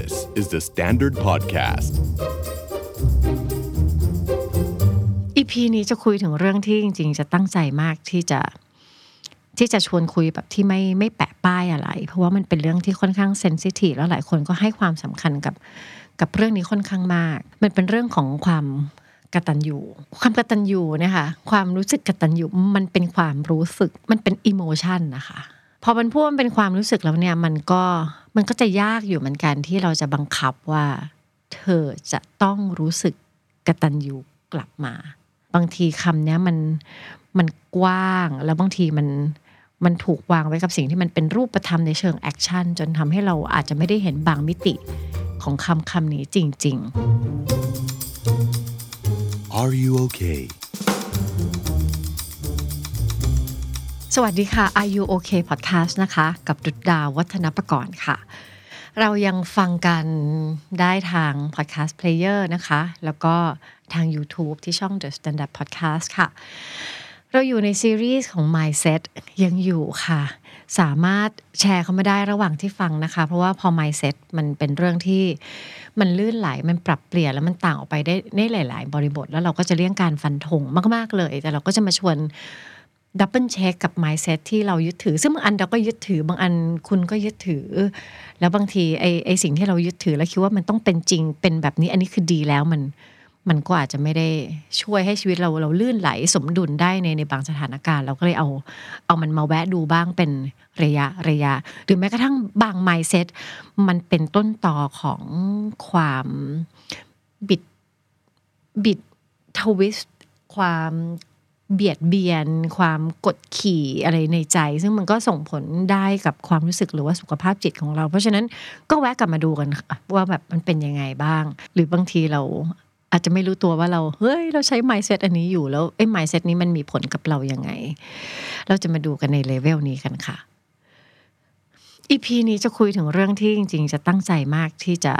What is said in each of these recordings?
This is the Standard Podcast. อีพีนี้จะคุยถึงเรื่องที่จริง ๆ จะตั้งใจมากที่จะที่จะชวนคุยแบบที่ไม่ไม่แปะป้ายอะไร เพราะว่ามันเป็นเรื่องที่ค่อนข้างเซนซิทีฟแล้วหลายคนก็ให้ความสำคัญกับกับเรื่องนี้ค่อนข้างมาก มันเป็นเรื่องของความกตัญญูความกตัญญูเนี่ยค่ะความรู้สึกกตัญญูมันเป็นความรู้สึกมันเป็นอิโมชันนะคะ พอมันพูดมันเป็นความรู้สึกแล้วเนี่ยมันก็มันก็จะยากอยู่เหมือนกันที่เราจะบังคับว่า เธอจะต้องรู้สึกกระตัญญูกลับมา บางทีคำเนี้ยมันมันกว้างแล้วบางทีมันมันถูกวางไว้กับสิ่งที่มันเป็นรูปธรรมในเชิง action จนทำให้เราอาจจะไม่ได้เห็นบางมิติของคำคำนี้จริง ๆ Are you okay? สวัสดีค่ะ Are You OK Podcast นะคะ กับดุดดาววัฒนประกรณ์ค่ะ เรายังฟังกันได้ทาง Podcast Player นะคะ แล้วก็ทาง YouTube ที่ช่อง The Standard Podcast ค่ะ เราอยู่ในซีรีส์ของ Mindset ยังอยู่ค่ะ สามารถแชร์เข้ามาได้ระหว่างที่ฟังนะคะ เพราะว่าพอ Mindset มันเป็นเรื่องที่มันลื่นไหล มันปรับเปลี่ยนแล้วมันต่างออกไปได้ในหลาย ๆ บริบท แล้วเราก็จะเลี่ยงการฟันธงมาก ๆ เลย แต่เราก็จะมาชวน double check กับ mindset ที่เรายึดถือ ซึ่งบางอันเราก็ยึดถือบางอันคุณก็ยึดถือ แล้วบางทีไอ้ไอ้สิ่งที่เรายึดถือแล้วคิดว่ามันต้องเป็นจริงเป็นแบบนี้อันนี้คือดีแล้วมันมันก็อาจจะไม่ได้ช่วยให้ชีวิตเราเราลื่นไหลสมดุลได้ในในบางสถานการณ์ เราก็เลยเอาเอามันมาแวะดูบ้างเป็นระยะระยะ หรือแม้กระทั่งบาง mindset มันเป็นต้นตอของความบิดบิดทวิสต์ความ เบียดเบียน ความกดขี่อะไรในใจ ซึ่งมันก็ส่งผลได้กับความรู้สึกหรือว่าสุขภาพจิตของเรา เพราะฉะนั้นก็แวะกลับมาดูกันว่าแบบมันเป็นยังไงบ้าง หรือบางทีเราอาจจะไม่รู้ตัวว่าเราเฮ้ยเราใช้ mindset อันนี้อยู่แล้วไอ้ mindset นี้มันมีผลกับเรายังไง เราจะมาดูกันในเลเวลนี้กันค่ะ EP นี้จะคุยถึงเรื่องที่จริง ๆ จะตั้งใจมากที่จะ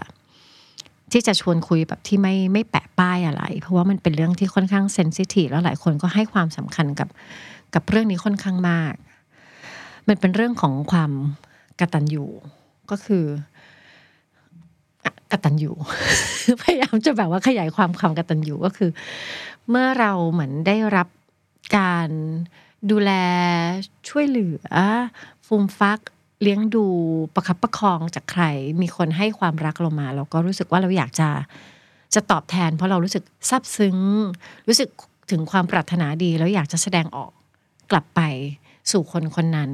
ที่จะชวนคุยแบบที่ไม่ไม่แปะป้ายอะไร เพราะว่ามันเป็นเรื่องที่ค่อนข้างเซนซิทีฟแล้วหลายคนก็ให้ความสำคัญกับกับเรื่องนี้ค่อนข้างมาก มันเป็นเรื่องของความกระตัญญูก็คืออะกตัญญูพยายามจะแบบว่าขยายความความกตัญญูก็คือ เมื่อเราเหมือนได้รับการดูแลช่วยเหลือฟูมฟัก เลี้ยงดูประคับประคองจากใคร มีคนให้ความรักเรามา เราก็รู้สึกว่าเราอยากจะจะตอบแทน เพราะเรารู้สึกซาบซึ้ง รู้สึกถึงความปรารถนาดี แล้วอยากจะแสดงออกกลับไปสู่คนคนนั้น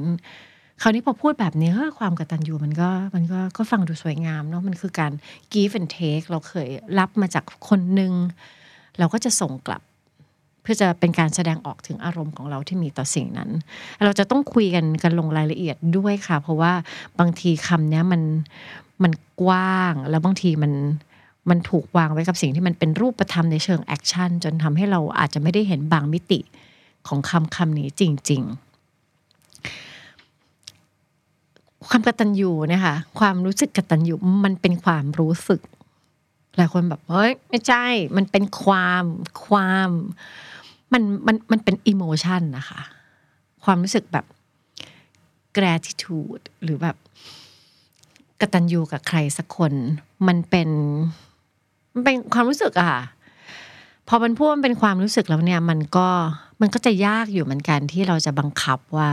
คราวนี้พอพูดแบบนี้เฮ้ยความกตัญญูมันก็มันก็ก็ฟังดูสวยงามเนาะมันคือการ give and take เราเคยรับมาจากคนหนึ่งเราก็จะส่งกลับ เพื่อจะเป็นการแสดงออกถึงอารมณ์ของเราที่มีต่อสิ่งนั้น เราจะต้องคุยกันกันลงรายละเอียดด้วยค่ะ เพราะว่าบางทีคำเนี้ยมันมันกว้างแล้วบางทีมันมันถูกวางไว้กับสิ่งที่มันเป็นรูปธรรมในเชิง action จนทำให้เราอาจจะไม่ได้เห็นบางมิติของคำคำนี้จริง ๆความกตัญญูเนี่ยค่ะความรู้สึกกตัญญูมันเป็นความรู้สึก หลายคนแบบเฮ้ยไม่ใช่ มันเป็นความความมันมันมันเป็นอิโมชันนะคะ ความรู้สึกแบบ gratitude หรือแบบกตัญญูกับใครสักคน มันเป็นมันเป็นความรู้สึกอะค่ะพอมันพูดมันเป็นความรู้สึกแล้วเนี่ย มันก็มันก็จะยากอยู่เหมือนกันที่เราจะบังคับว่า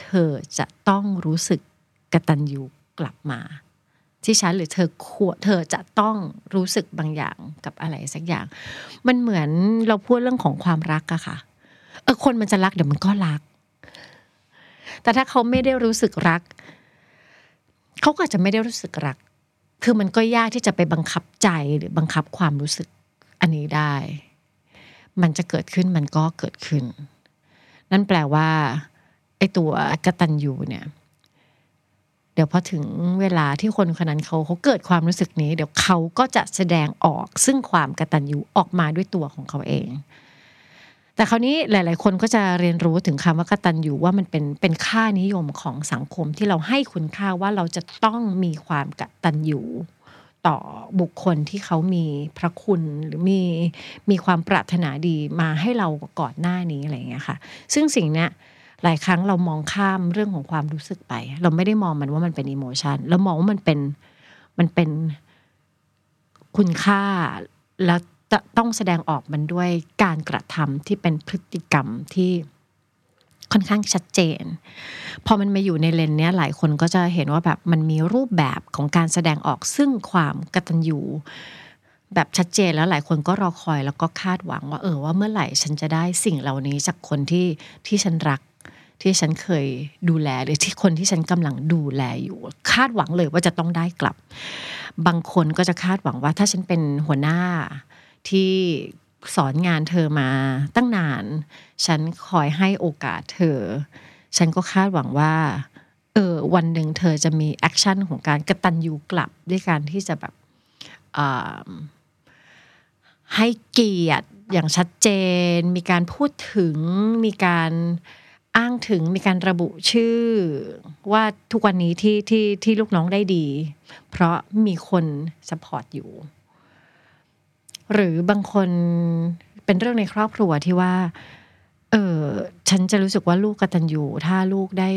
เธอจะต้องรู้สึกกตัญญูกลับมา ที่ฉันหรือเธอควรเธอจะต้องรู้สึกบางอย่างกับอะไรสักอย่าง มันเหมือนเราพูดเรื่องของความรักอะค่ะ เออคนมันจะรักเดี๋ยวมันก็รัก แต่ถ้าเขาไม่ได้รู้สึกรัก เขาก็จะไม่ได้รู้สึกรัก คือมันก็ยากที่จะไปบังคับใจหรือบังคับความรู้สึกอันนี้ได้ มันจะเกิดขึ้นมันก็เกิดขึ้น นั่นแปลว่าไอ้ตัวกระตัญญูเนี่ย ดี๋ยวพอถึงเวลาที่คนคนนั้นเขาเขาเกิดความรู้สึกนี้ เดี๋ยวเขาก็จะแสดงออกซึ่งความกตัญญูออกมาด้วยตัวของเขาเอง แต่คราวนี้หลาย ๆ คนก็จะเรียนรู้ถึงคำว่ากตัญญูว่ามันเป็นเป็นค่านิยมของสังคมที่เราให้คุณค่าว่าเราจะต้องมีความกตัญญูต่อบุคคลที่เขามีพระคุณหรือมีมีความปรารถนาดีมาให้เราก่อนหน้านี้อะไรอย่างเงี้ยค่ะ ซึ่งสิ่งเนี้ย หลายครั้งเรามองข้ามเรื่องของความรู้สึกไป เราไม่ได้มองมันว่ามันเป็นอิโมชันเรามองว่ามันเป็นมันเป็นคุณค่าแล้วต้องแสดงออกมันด้วยการกระทำที่เป็นพฤติกรรมที่ค่อนข้างชัดเจน พอมันมาอยู่ในเลนเนี้ยหลายคนก็จะเห็นว่าแบบมันมีรูปแบบของการแสดงออกซึ่งความกตัญญูแบบชัดเจนแล้วหลายคนก็รอคอยแล้วก็คาดหวังว่าเออว่าเมื่อไหร่ฉันจะได้สิ่งเหล่านี้จากคนที่ที่ฉันรัก ที่ฉันเคยดูแลหรือที่คนที่ฉันกำลังดูแลอยู่ คาดหวังเลยว่าจะต้องได้กลับ บางคนก็จะคาดหวังว่าถ้าฉันเป็นหัวหน้าที่สอนงานเธอมาตั้งนาน ฉันคอยให้โอกาสเธอ ฉันก็คาดหวังว่าเออวันหนึ่งเธอจะมี action ของการกตัญญูกลับด้วยการที่จะแบบให้เกียรติอย่างชัดเจน มีการพูดถึงมีการ อ้างถึงมีการระบุชื่อว่าทุกวันนี้ที่ที่ที่ลูกน้องได้ดี เพราะมีคนสปอร์ตอยู่ หรือบางคนเป็นเรื่องในครอบครัวที่ว่า เออฉันจะรู้สึกว่าลูกกตัญญูถ้าลูกได้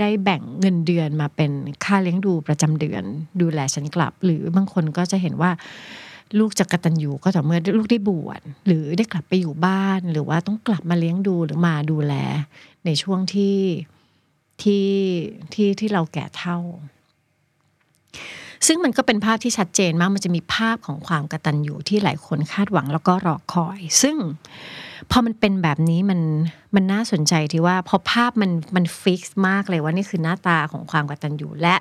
ได้แบ่งเงินเดือนมาเป็นค่าเลี้ยงดูประจำเดือน ดูแลฉันกลับ หรือบางคนก็จะเห็นว่า ลูกจะกระตัญญูก็ต่อเมื่อลูกได้บวชหรือได้กลับไปอยู่บ้าน หรือว่าต้องกลับมาเลี้ยงดูหรือมาดูแล ในช่วงที่ที่ที่ที่เราแก่เท่า ซึ่งมันก็เป็นภาพที่ชัดเจนมากมันจะมีภาพของความกระตันอยู่ที่หลายคนคาดหวังแล้วก็รอคอย ซึ่งพอมันเป็นแบบนี้มันมันน่าสนใจที่ว่าพอภาพมันมันฟิกซ์มากเลยว่านี่คือหน้าตาของความกระตันอยู่และ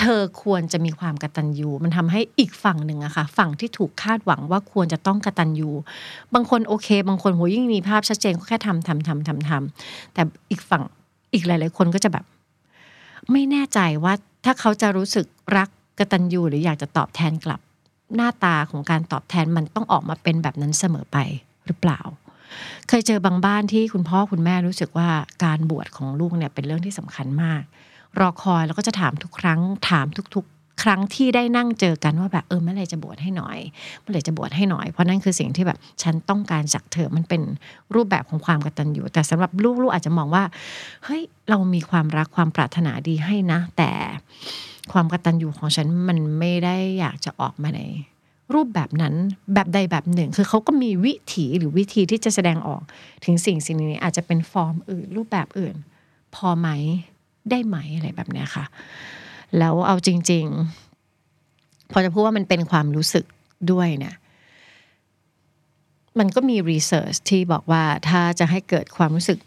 เธอควรจะมีความกตัญญูมันทำให้อีกฝั่งหนึ่งอะค่ะฝั่งที่ถูกคาดหวังว่าควรจะต้องกตัญญูบางคนโอเค บางคนโหยิ่งมีภาพชัดเจนก็แค่ทำทำทำทำทำแต่อีกฝั่งอีกหลาย ๆ คนก็จะแบบ ไม่แน่ใจว่าถ้าเขาจะรู้สึกรักกตัญญูหรืออยากจะตอบแทนกลับ หน้าตาของการตอบแทนมันต้องออกมาเป็นแบบนั้นเสมอไปหรือเปล่า เคยเจอบางบ้านที่คุณพ่อคุณแม่รู้สึกว่าการบวชของลูกเนี่ยเป็นเรื่องที่สำคัญมาก รอคอยแล้วก็จะถามทุกครั้งถามทุก ๆ ครั้งที่ได้นั่งเจอกันว่าแบบเออเมื่อไหร่จะบวชให้หน่อย เมื่อไหร่จะบวชให้หน่อย เพราะนั่นคือสิ่งที่แบบฉันต้องการจากเธอมันเป็นรูปแบบของความกตัญญูแต่สำหรับลูกลูกอาจจะมองว่าเฮ้ยเรามีความรักความปรารถนาดีให้นะ แต่ความกตัญญูของฉันมันไม่ได้อยากจะออกมาในรูปแบบนั้นแบบใดแบบหนึ่ง คือเขาก็มีวิถีหรือวิธีที่จะแสดงออก ถึงสิ่งสิ่งนี้อาจจะเป็นฟอร์มอื่นรูปแบบอื่น พอไหม ได้ไหมอะไรแบบเนี้ยค่ะ แล้วเอาจริง ๆ พอจะพูดว่ามันเป็นความรู้สึกด้วยเนี่ยมันก็มีรีเสิร์ชที่บอกว่าถ้าจะให้เกิดความรู้สึก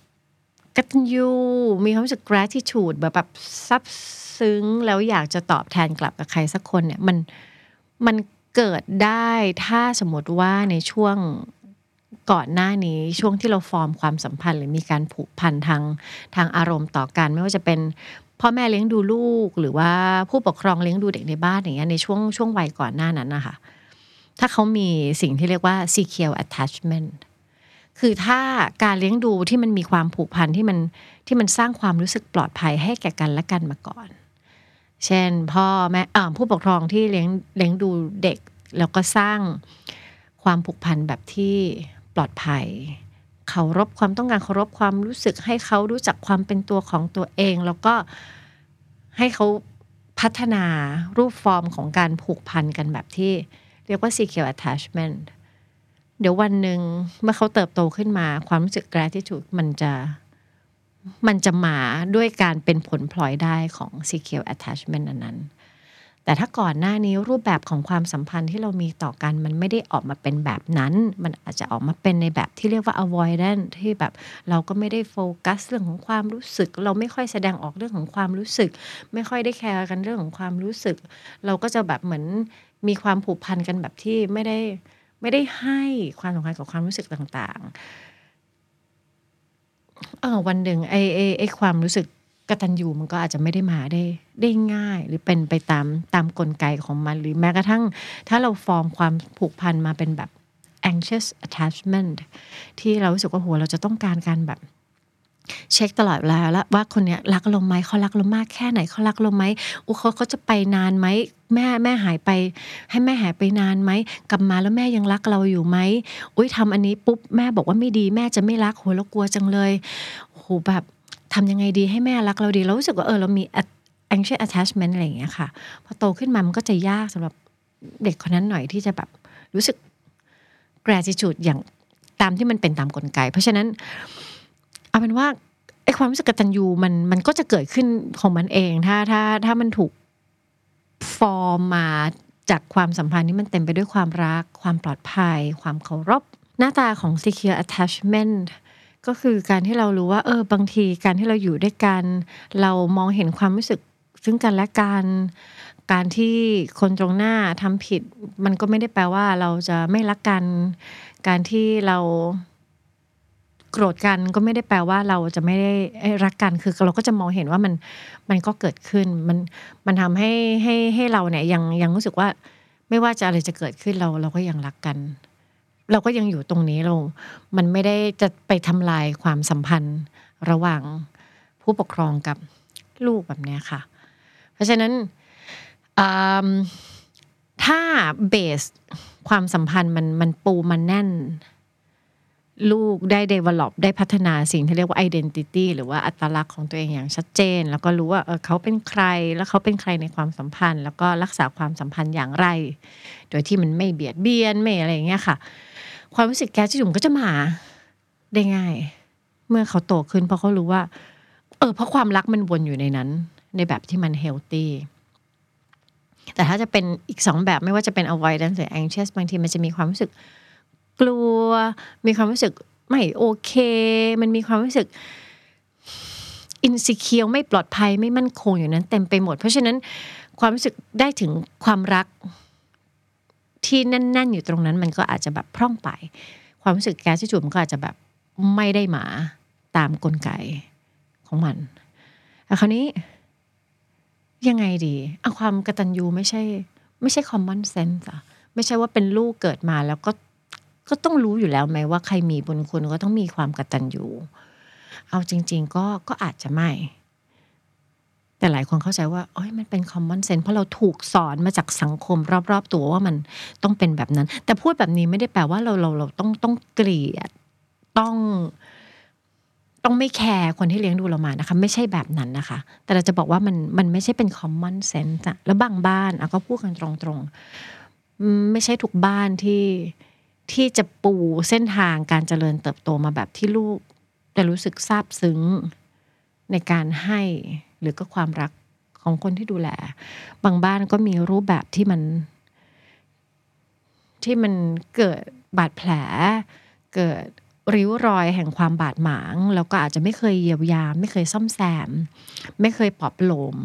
กตัญญูมีความรู้สึก gratitude แบบแบบซับซึ้งแล้วอยากจะตอบแทนกลับกับใครสักคนเนี่ยมันมันเกิดได้ถ้าสมมติว่าในช่วง ก่อนหน้านี้ช่วงที่เราฟอร์มความสัมพันธ์ หรือมีการผูกพันทางทางอารมณ์ต่อกันไม่ว่าจะเป็นพ่อแม่เลี้ยงดูลูก หรือว่าผู้ปกครองเลี้ยงดูเด็กในบ้านอย่างเงี้ยในช่วงช่วงวัยก่อนหน้านั้นนะคะถ้าเขามีสิ่งที่เรียกว่า secure attachment คือถ้าการเลี้ยงดูที่มันมีความผูกพันที่มันที่มันสร้างความรู้สึกปลอดภัยให้แก่กันและกันมาก่อน เช่น พ่อแม่ผู้ปกครองที่เลี้ยงเลี้ยงดูเด็ก แล้วก็สร้างความผูกพันแบบที่ ปลอดภัยเคารพความต้องการเคารพความรู้สึกให้เขารู้จักความเป็นตัวของตัวเอง แล้วก็ให้เขาพัฒนารูปฟอร์มของการผูกพันกันแบบที่ เรียกว่า secure attachment เดี๋ยววันหนึ่งเมื่อเขาเติบโตขึ้นมา ความรู้สึก gratitude มันจะมันจะมาด้วยการเป็นผลพลอยได้ของ secure attachment อนั้น แต่ถ้าก่อนหน้านี้รูปแบบของความสัมพันธ์ที่เรามีต่อกันมันไม่ได้ออกมาเป็นแบบนั้น มันอาจจะออกมาเป็นในแบบที่เรียกว่า avoidance ที่แบบเราก็ไม่ได้โฟกัสเรื่องของความรู้สึก เราไม่ค่อยแสดงออกเรื่องของความรู้สึก ไม่ค่อยได้แคร์กันเรื่องของความรู้สึก เราก็จะแบบเหมือนมีความผูกพันกันแบบที่ไม่ได้ไม่ได้ให้ความสำคัญกับความรู้สึกต่างๆเออวันหนึ่งไอ้ไอ้ไอ้ความรู้สึก กตัญญูมันก็อาจจะไม่ได้มาได้ได้ง่าย หรือเป็นไปตามตามกลไกของมัน หรือแม้กระทั่ง ถ้าเราฟอร์มความผูกพันมาเป็นแบบ anxious attachment ที่เรารู้สึกว่าหัวเราจะต้องการการแบบเช็คตลอดเวลาแล้วว่าคนเนี้ยรักเราไหมเขารักเรามากแค่ไหนเขารักเราไหมอุเขาเขาจะไปนานไหมแม่แม่หายไป ให้แม่หายไปนานไหมกลับมาแล้วแม่ยังรักเราอยู่ไหมอุ้ยทำอันนี้ปุ๊บแม่บอกว่าไม่ดีแม่จะไม่รักโหเรากลัวจังเลยโหแบบ ทำยังไงดีให้แม่รักเราดีเรารู้สึกว่าเออเรามี anxious attachment อะไรอย่างเงี้ยค่ะ พอโตขึ้นมามันก็จะยากสำหรับเด็กคนนั้นหน่อยที่จะแบบรู้สึก gratitude อย่างตามที่มันเป็นตามกลไก เพราะฉะนั้นเอาเป็นว่าไอ้ความรู้สึกกตัญญูมันมันก็จะเกิดขึ้นของมันเอง ถ้าถ้าถ้ามันถูกฟอร์มมาจากความสัมพันธ์ที่มันเต็มไปด้วยความรัก ความปลอดภัย ความเคารพ หน้าตาของ secure attachment ก็คือการที่เรารู้ว่า เออบางทีการที่เราอยู่ด้วยกัน เรามองเห็นความรู้สึกซึ่งกันและกัน การที่คนตรงหน้าทำผิด มันก็ไม่ได้แปลว่าเราจะไม่รักกัน การที่เราโกรธกันก็ไม่ได้แปลว่าเราจะไม่ได้รักกัน คือเราก็จะมองเห็นว่ามันมันก็เกิดขึ้น มันมันทำให้ให้ให้เราเนี่ยยังยังรู้สึกว่าไม่ว่าจะอะไรจะเกิดขึ้นเราเราก็ยังรักกัน เราก็ยังอยู่ตรงนี้เรา มันไม่ได้จะไปทำลายความสัมพันธ์ระหว่างผู้ปกครองกับลูกแบบนี้ค่ะ เพราะฉะนั้นถ้าเบสความสัมพันธ์มันมันปูมันแน่น ลูกได้ develop ได้พัฒนาสิ่งที่เรียกว่า identity หรือว่าอัตลักษณ์ของตัวเองอย่างชัดเจน แล้วก็รู้ว่าเออเขาเป็นใครแล้วเขาเป็นใครในความสัมพันธ์ แล้วก็รักษาความสัมพันธ์อย่างไร โดยที่มันไม่เบียดเบียนไม่อะไรอย่างเงี้ยค่ะ ความรู้สึกแกที่ถุ่มก็จะมาได้ง่าย เมื่อเขาโตขึ้นเพราะเขารู้ว่า เออเพราะความรักมันวนอยู่ในนั้น ในแบบที่มันเฮลตี้แต่ถ้าจะเป็นอีกสองแบบไม่ว่าจะเป็น avoidance หรือ anxious บางทีมันจะมีความรู้สึกกลัว มีความรู้สึกไม่โอเค มันมีความรู้สึก insecure ไม่ปลอดภัยไม่มั่นคงอยู่นั้นเต็มไปหมด เพราะฉะนั้นความรู้สึกได้ถึงความรัก ที่แน่น ๆ อยู่ตรงนั้นมันก็อาจจะแบบพร่องไป ความรู้สึกแก๊สที่จุ่มก็อาจจะแบบไม่ได้มาตามกลไกของมันแต่คราวนี้ยังไงดีเอาความกระตัญญูไม่ใช่ ไม่ใช่ common sense อะไม่ใช่ว่าเป็นลูกเกิดมาแล้วก็ก็ต้องรู้อยู่แล้วไหมว่าใครมีบุญคุณก็ต้องมีความกระตัญญูเอาจริง ๆ ก็ก็อาจจะไม่ แต่หลายคนเข้าใจว่าโอ้ยมันเป็น common sense เพราะเราถูกสอนมาจากสังคมรอบๆ ตัวว่ามันต้องเป็นแบบนั้น แต่พูดแบบนี้ไม่ได้แปลว่าเราเราเราต้องต้องเกลียดต้องต้องไม่แคร์คนที่เลี้ยงดูเรามานะคะ ไม่ใช่แบบนั้นนะคะ แต่เราจะบอกว่ามันมันไม่ใช่เป็น common sense อะแล้วบางบ้านอะก็พูดกันตรงๆ ไม่ใช่ทุกบ้านที่ที่จะปูเส้นทางการเจริญเติบโตมาแบบที่ลูกจะรู้สึกซาบซึ้งในการให้ หรือก็ความรักของคนที่ดูแล บางบ้านก็มีรูปแบบที่มัน ที่มันเกิดบาดแผล เกิดริ้วรอยแห่งความบาดหมาง แล้วก็อาจจะไม่เคยเยียวยา ไม่เคยซ่อมแซม ไม่เคยปลอบโลม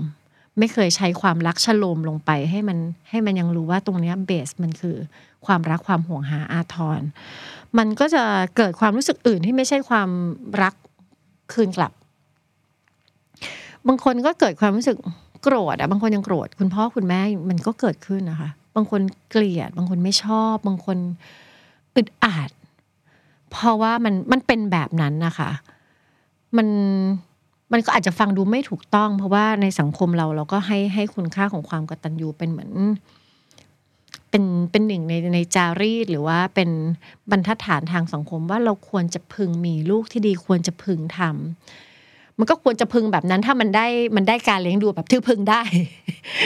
ไม่เคยใช้ความรักชโลมลงไปให้มันให้มันยังรู้ว่าตรงนี้เบสมันคือความรักความห่วงหาอาทร มันก็จะเกิดความรู้สึกอื่นที่ไม่ใช่ความรักคืนกลับ บางคนก็เกิดความรู้สึกโกรธอะบางคนยังโกรธคุณพ่อคุณแม่มันก็เกิดขึ้นนะคะ บางคนเกลียด บางคนไม่ชอบ บางคนอึดอัดเพราะว่ามันมันเป็นแบบนั้นนะคะ มันมันก็อาจจะฟังดูไม่ถูกต้อง เพราะว่าในสังคมเราเราก็ให้ให้คุณค่าของความกตัญญูเป็นเหมือน เป็นเป็นหนึ่งในในจารีตหรือว่าเป็นบรรทัดฐานทางสังคมว่าเราควรจะพึงมีลูกที่ดีควรจะพึงทำ มันก็ควรจะพึงแบบนั้นถ้ามันได้มันได้การเลี้ยงดูแบบที่พึงได้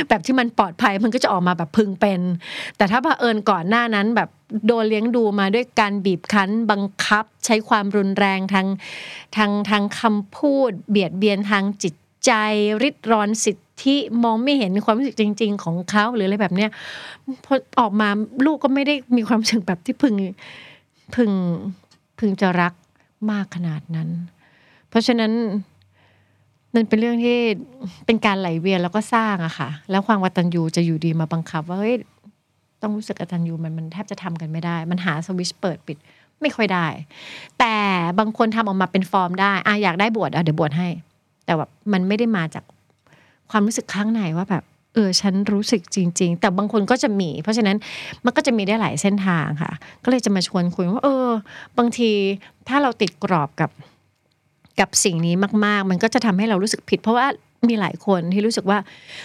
แบบที่มันปลอดภัยมันก็จะออกมาแบบพึงเป็น แต่ถ้าเผอิญก่อนหน้านั้นแบบโดนเลี้ยงดูมาด้วยการบีบคั้น บังคับ ใช้ความรุนแรงทางทางทางคำพูด เบียดเบียนทางจิตใจริดรอนสิทธิมองไม่เห็นความรู้สึกจริง ๆ ของเขาหรืออะไรแบบเนี้ยพอออกมาลูกก็ไม่ได้มีความรู้สึกแบบที่พึงพึงพึงจะรักมากขนาดนั้น เพราะฉะนั้น มันเป็นเรื่องที่เป็นการไหลเวียนแล้วก็สร้างอะค่ะ แล้วความกตัญญูจะอยู่ดีมาบังคับ ว่าเฮ้ยต้องรู้สึกกตัญญูมันมันแทบจะทำกันไม่ได้ มันหาสวิชเปิดปิดไม่ค่อยได้ แต่บางคนทำออกมาเป็นฟอร์มได้อะอยากได้บวชอะเดี๋ยวบวชให้ แต่แบบมันไม่ได้มาจากความรู้สึกข้างในว่าแบบเออฉันรู้สึกจริง ๆ แต่บางคนก็จะมี เพราะฉะนั้นมันก็จะมีได้หลายเส้นทางค่ะ ก็เลยจะมาชวนคุยว่า เออ บางทีถ้าเราติดกรอบกับ กับสิ่งนี้มาก ๆ มันก็จะทำให้เรารู้สึกผิด เพราะว่ามีหลายคนที่รู้สึกว่า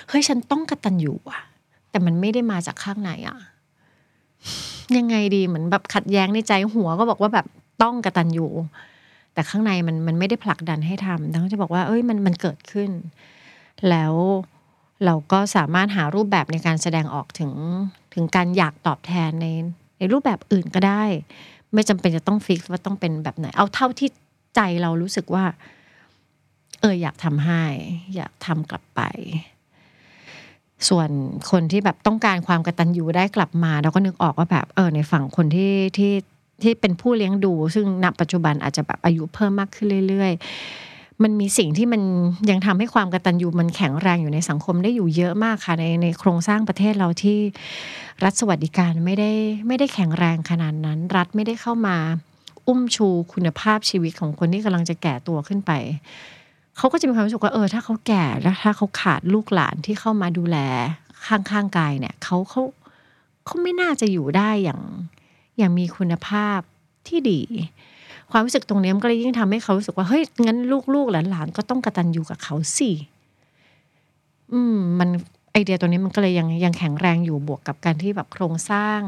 เฮ้ยฉันต้องกระตันอยู่อะแต่มันไม่ได้มาจากข้างในอะยังไงดีเหมือนแบบขัดแย้งในใจหัวก็บอกว่าแบบต้องกระตันอยู่ แต่ข้างในมันมันไม่ได้ผลักดันให้ทำแต่เขาจะบอกว่า เอ้ยมันมันเกิดขึ้น แล้วเราก็สามารถหารูปแบบในการแสดงออกถึงถึงการอยากตอบแทนในในรูปแบบอื่นก็ได้ ไม่จำเป็นจะต้องฟิกว่าต้องเป็นแบบไหน เอาเท่าที่ ใจเรารู้สึกว่า เอออยากทำให้ อยากทำกลับไป ส่วนคนที่แบบต้องการความกระตัญญูได้กลับมา เราก็นึกออกว่าแบบ เออ ในฝั่งคนที่ที่ที่เป็นผู้เลี้ยงดู ซึ่งณปัจจุบันอาจจะแบบอายุเพิ่มมากขึ้นเรื่อย ๆมันมีสิ่งที่มันยังทำให้ความกระตัญญูมันแข็งแรงอยู่ในสังคมได้อยู่เยอะมากค่ะในในโครงสร้างประเทศเราที่รัฐสวัสดิการไม่ได้ไม่ได้แข็งแรงขนาดนั้น รัฐไม่ได้เข้ามา อุ้มชูคุณภาพชีวิตของคนที่กำลังจะแก่ตัวขึ้นไป เขาก็จะมีความรู้สึกว่าเออ ถ้าเขาแก่แล้วถ้าเขาขาดลูกหลานที่เข้ามาดูแลข้างๆกายเนี่ยเขาเขาเขาไม่น่าจะอยู่ได้อย่างอย่างมีคุณภาพที่ดี ความรู้สึกตรงนี้มันก็เลยยิ่งทำให้เขารู้สึกว่าเฮ้ยงั้นลูกๆหลานๆก็ต้องกระตันอยู่กับเขาสิอืม มันไอเดียตัวนี้มันก็เลยยังยังแข็งแรงอยู่บวกกับการที่แบบโครงสร้าง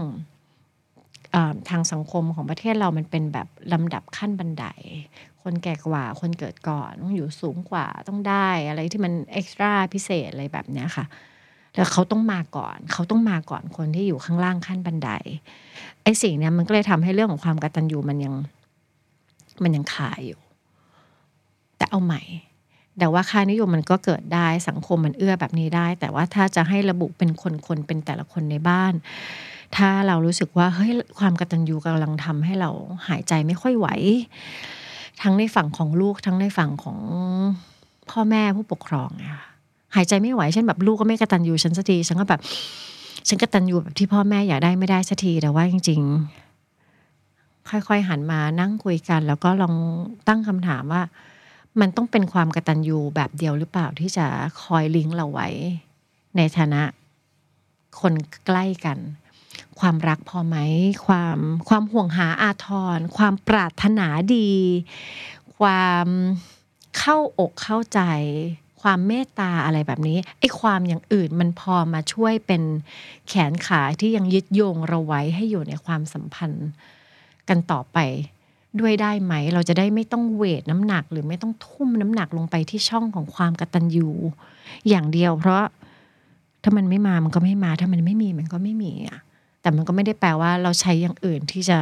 ทางสังคมของประเทศเรามันเป็นแบบลำดับขั้นบันได คนแก่กว่า คนเกิดก่อน ต้องอยู่สูงกว่าต้องได้อะไรที่มันเอ็กซ์ตร้าพิเศษอะไรแบบเนี้ยค่ะแล้วเขาต้องมาก่อน เขาต้องมาก่อนคนที่อยู่ข้างล่างขั้นบันไดไอ้สิ่งเนี้ยมันก็เลยทำให้เรื่องของความกตัญญูมันยังมันยังคาอยู่ แต่เอาใหม่ แต่ว่าค่านิยมมันก็เกิดได้สังคมมันเอื้อแบบนี้ได้ แต่ว่าถ้าจะให้ระบุเป็นคนๆเป็นแต่ละคนในบ้าน ถ้าเรารู้สึกว่าเฮ้ยความกตัญญูกำลังทำให้เราหายใจไม่ค่อยไหว ทั้งในฝั่งของลูกทั้งในฝั่งของพ่อแม่ผู้ปกครองอะหายใจไม่ไหวเช่นแบบลูกก็ไม่กระตัญญูฉันสักทีฉันก็แบบ ฉันกระตัญญูแบบที่พ่อแม่อยากได้ไม่ได้สักทีแต่ว่าจริง ๆ ค่อยๆหันมานั่งคุยกัน แล้วก็ลองตั้งคำถามว่า มันต้องเป็นความกระตัญญูแบบเดียวหรือเปล่าที่จะคอยลิงก์เราไว้ ในฐานะ คนใกล้กัน ความรักพอไหมความความห่วงหาอาทร ความปรารถนาดี ความเข้าอกเข้าใจ ความเมตตาอะไรแบบนี้ไอ้ความอย่างอื่นมันพอมาช่วยเป็นแขนขาที่ยังยึดโยงเราไว้ให้อยู่ในความสัมพันธ์กันต่อไปด้วยได้ไหม เราจะได้ไม่ต้องเวทน้ำหนัก หรือไม่ต้องทุ่มน้ำหนักลงไปที่ช่องของความกตัญญูอย่างเดียว เพราะถ้ามันไม่มามันก็ไม่มา ถ้ามันไม่มีมันก็ไม่มีอะ แต่มันก็ไม่ได้แปลว่าเราใช้อย่างอื่นที่จะ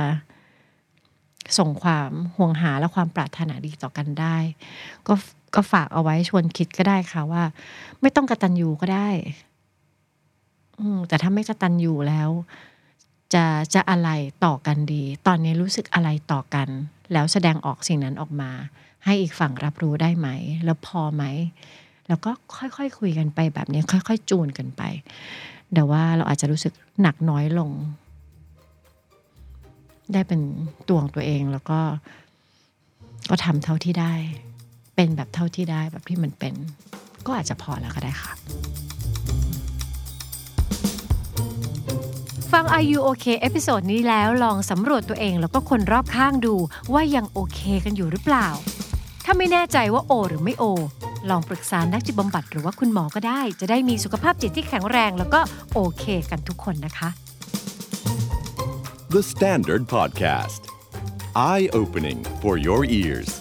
ส่งความห่วงหาและความปรารถนาดีต่อกันได้ ก็ก็ฝากเอาไว้ชวนคิดก็ได้ค่ะว่า ไม่ต้องกระตันยูก็ได้ อืแต่ถ้าไม่กระตันยูแล้ว จะจะอะไรต่อกันดี ตอนนี้รู้สึกอะไรต่อกัน แล้วแสดงออกสิ่งนั้นออกมา ให้อีกฝั่งรับรู้ได้ไหม แล้วพอไหม แล้วก็ค่อยๆคคุยกันไปแบบนี้ ค่อย ๆ จูนกันไป เดี๋ยวว่าเราอาจจะรู้สึกหนักน้อยลง ได้เป็นตัวของตัวเองแล้วก็ ก็ทำเท่าที่ได้ เป็นแบบเท่าที่ได้แบบที่มันเป็น ก็อาจจะพอแล้วก็ได้ค่ะ ฟัง Are You OK episode นี้แล้วลองสำรวจตัวเองแล้วก็คนรอบข้างดูว่ายังโอเคกันอยู่หรือเปล่า ถ้าไม่แน่ใจว่าโอ หรือไม่โอ ลองปรึกษานักจิตบำบัดหรือว่าคุณหมอก็ได้ จะได้มีสุขภาพจิตที่แข็งแรงแล้วก็โอเคกันทุกคนนะคะ The Standard Podcast. Eye opening for your ears.